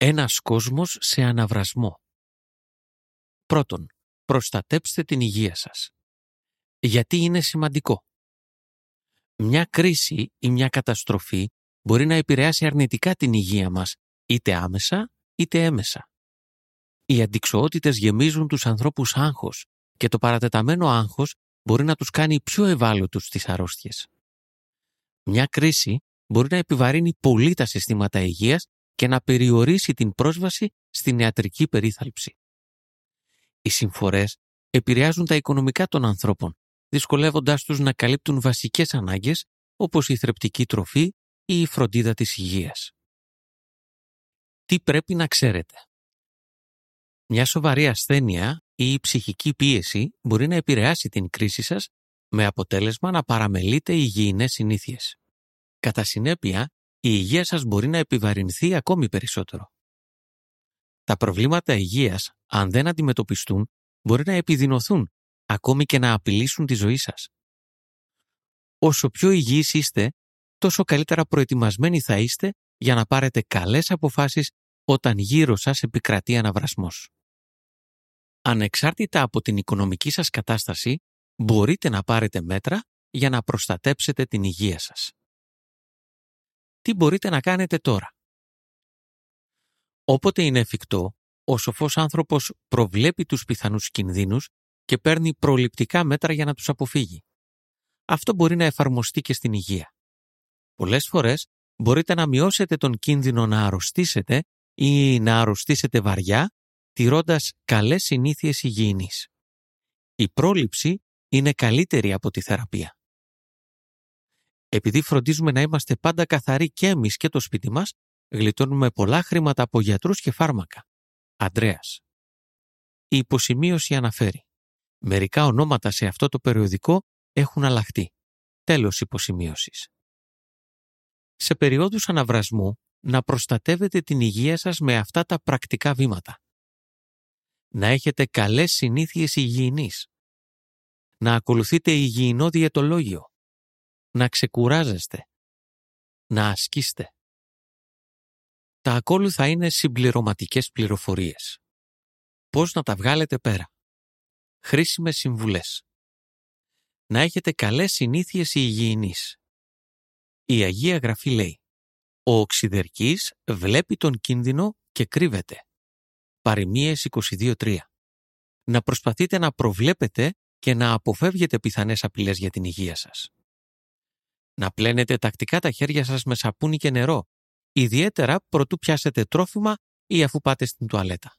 Ένας κόσμος σε αναβρασμό. Πρώτον, προστατέψτε την υγεία σας. Γιατί είναι σημαντικό. Μια κρίση ή μια καταστροφή μπορεί να επηρεάσει αρνητικά την υγεία μας, είτε άμεσα είτε έμεσα. Οι αντικσοότητες γεμίζουν τους ανθρώπους άγχος και το παρατεταμένο άγχος μπορεί να τους κάνει πιο ευάλωτους στις αρρώστιες. Μια κρίση μπορεί να επιβαρύνει πολύ τα συστήματα υγείας και να περιορίσει την πρόσβαση στην ιατρική περίθαλψη. Οι συμφορές επηρεάζουν τα οικονομικά των ανθρώπων, δυσκολεύοντάς τους να καλύπτουν βασικές ανάγκες όπως η θρεπτική τροφή ή η φροντίδα της υγείας. Τι πρέπει να ξέρετε; Μια σοβαρή ασθένεια ή η ψυχική πίεση μπορεί να επηρεάσει την κρίση σας με αποτέλεσμα να παραμελείτε υγιεινές συνήθειες. Κατά συνέπεια, η υγεία σας μπορεί να επιβαρυνθεί ακόμη περισσότερο. Τα προβλήματα υγείας, αν δεν αντιμετωπιστούν, μπορεί να επιδεινωθούν, ακόμη και να απειλήσουν τη ζωή σας. Όσο πιο υγιείς είστε, τόσο καλύτερα προετοιμασμένοι θα είστε για να πάρετε καλές αποφάσεις όταν γύρω σας επικρατεί αναβρασμός. Ανεξάρτητα από την οικονομική σας κατάσταση, μπορείτε να πάρετε μέτρα για να προστατέψετε την υγεία σας. Τι μπορείτε να κάνετε τώρα. Όποτε είναι εφικτό, ο σοφός άνθρωπος προβλέπει τους πιθανούς κινδύνους και παίρνει προληπτικά μέτρα για να τους αποφύγει. Αυτό μπορεί να εφαρμοστεί και στην υγεία. Πολλές φορές μπορείτε να μειώσετε τον κίνδυνο να αρρωστήσετε ή να αρρωστήσετε βαριά, τηρώντας καλές συνήθειες υγιεινής. Η πρόληψη είναι καλύτερη από τη θεραπεία. Επειδή φροντίζουμε να είμαστε πάντα καθαροί και εμείς και το σπίτι μας, γλιτώνουμε πολλά χρήματα από γιατρούς και φάρμακα. Αντρέας. Η υποσημείωση αναφέρει. Μερικά ονόματα σε αυτό το περιοδικό έχουν αλλάχτεί. Τέλος υποσημείωσης. Σε περιόδους αναβρασμού, να προστατεύετε την υγεία σας με αυτά τα πρακτικά βήματα. Να έχετε καλές συνήθειες υγιεινής. Να ακολουθείτε υγιεινό διαιτολόγιο. Να ξεκουράζεστε. Να ασκήστε. Τα ακόλουθα είναι συμπληρωματικές πληροφορίες. Πώς να τα βγάλετε πέρα. Χρήσιμες συμβουλές. Να έχετε καλές συνήθειες υγιεινής. Η Αγία Γραφή λέει «Ο οξυδερκής βλέπει τον κίνδυνο και κρύβεται». Παριμίες 22.3 Να προσπαθείτε να προβλέπετε και να αποφεύγετε πιθανές απειλές για την υγεία σας. Να πλένετε τακτικά τα χέρια σας με σαπούνι και νερό ιδιαίτερα προτού πιάσετε τρόφιμα ή αφού πάτε στην τουαλέτα.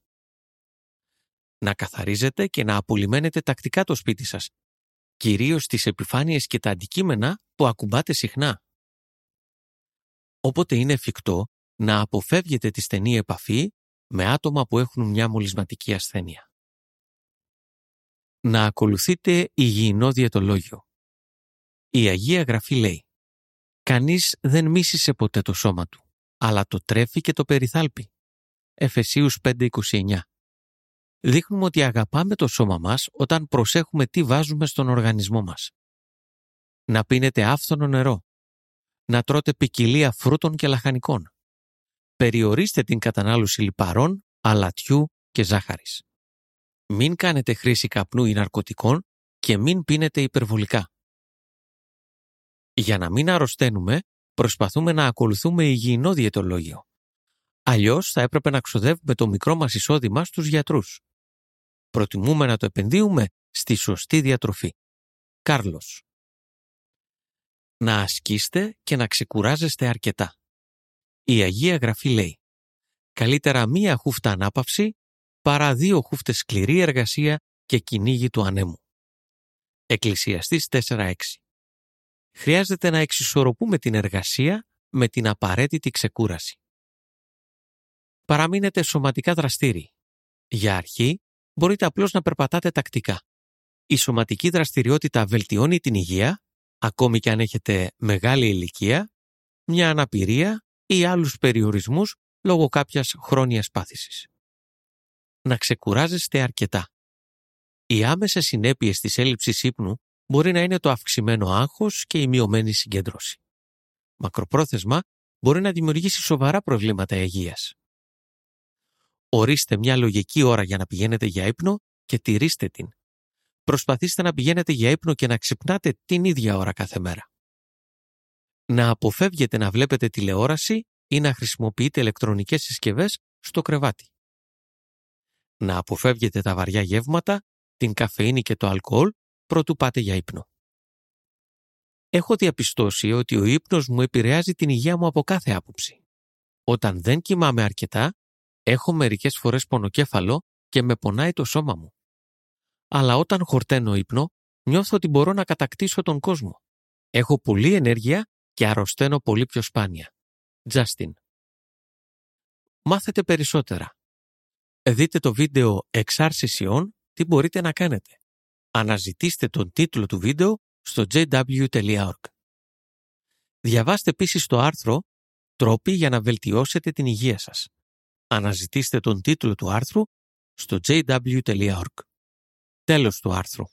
Να καθαρίζετε και να απολυμμένετε τακτικά το σπίτι σας, κυρίως τις επιφάνειες και τα αντικείμενα που ακουμπάτε συχνά. Όποτε είναι εφικτό, να αποφεύγετε τη στενή επαφή με άτομα που έχουν μια μολυσματική ασθένεια. Να ακολουθείτε υγιεινό διαιτολόγιο. Η Αγία Γραφή λέει «Κανείς δεν μίσησε ποτέ το σώμα του αλλά το τρέφει και το περιθάλπει. Εφεσίους 5.29 Δείχνουμε ότι αγαπάμε το σώμα μας όταν προσέχουμε τι βάζουμε στον οργανισμό μας. Να πίνετε άφθονο νερό. Να τρώτε ποικιλία φρούτων και λαχανικών. Περιορίστε την κατανάλωση λιπαρών, αλατιού και ζάχαρης. Μην κάνετε χρήση καπνού ή ναρκωτικών και μην πίνετε υπερβολικά. Για να μην αρρωσταίνουμε, προσπαθούμε να ακολουθούμε υγιεινό διαιτολόγιο. Αλλιώς θα έπρεπε να ξοδεύουμε το μικρό μας εισόδημα στους γιατρούς. Προτιμούμε να το επενδύουμε στη σωστή διατροφή. Κάρλος. Να ασκήστε και να ξεκουράζεστε αρκετά. Η Αγία Γραφή λέει «Καλύτερα μία χούφτα ανάπαυση παρά δύο χούφτες σκληρή εργασία και κυνήγι του ανέμου». Εκκλησιαστής 4.6 χρειάζεται να εξισορροπούμε την εργασία με την απαραίτητη ξεκούραση. Παραμείνετε σωματικά δραστήριοι. Για αρχή, μπορείτε απλώς να περπατάτε τακτικά. Η σωματική δραστηριότητα βελτιώνει την υγεία, ακόμη και αν έχετε μεγάλη ηλικία, μια αναπηρία ή άλλους περιορισμούς λόγω κάποιας χρόνιας πάθησης. Να ξεκουράζεστε αρκετά. Οι άμεσες συνέπειες της έλλειψης ύπνου μπορεί να είναι το αυξημένο άγχος και η μειωμένη συγκέντρωση. Μακροπρόθεσμα μπορεί να δημιουργήσει σοβαρά προβλήματα υγείας. Ορίστε μια λογική ώρα για να πηγαίνετε για ύπνο και τηρήστε την. Προσπαθήστε να πηγαίνετε για ύπνο και να ξυπνάτε την ίδια ώρα κάθε μέρα. Να αποφεύγετε να βλέπετε τηλεόραση ή να χρησιμοποιείτε ηλεκτρονικές συσκευές στο κρεβάτι. Να αποφεύγετε τα βαριά γεύματα, την καφεΐνη και το αλκοόλ προτού πάτε για ύπνο. Έχω διαπιστώσει ότι ο ύπνος μου επηρεάζει την υγεία μου από κάθε άποψη. Όταν δεν κοιμάμαι αρκετά, έχω μερικές φορές πονοκέφαλο και με πονάει το σώμα μου. Αλλά όταν χορταίνω ύπνο, νιώθω ότι μπορώ να κατακτήσω τον κόσμο. Έχω πολλή ενέργεια και αρρωσταίνω πολύ πιο σπάνια. Justin. Μάθετε περισσότερα. Δείτε το βίντεο «Εξάρσισιών» τι μπορείτε να κάνετε. Αναζητήστε τον τίτλο του βίντεο στο jw.org. Διαβάστε επίσης το άρθρο «Τρόποι για να βελτιώσετε την υγεία σας». Αναζητήστε τον τίτλο του άρθρου στο jw.org. Τέλος του άρθρου.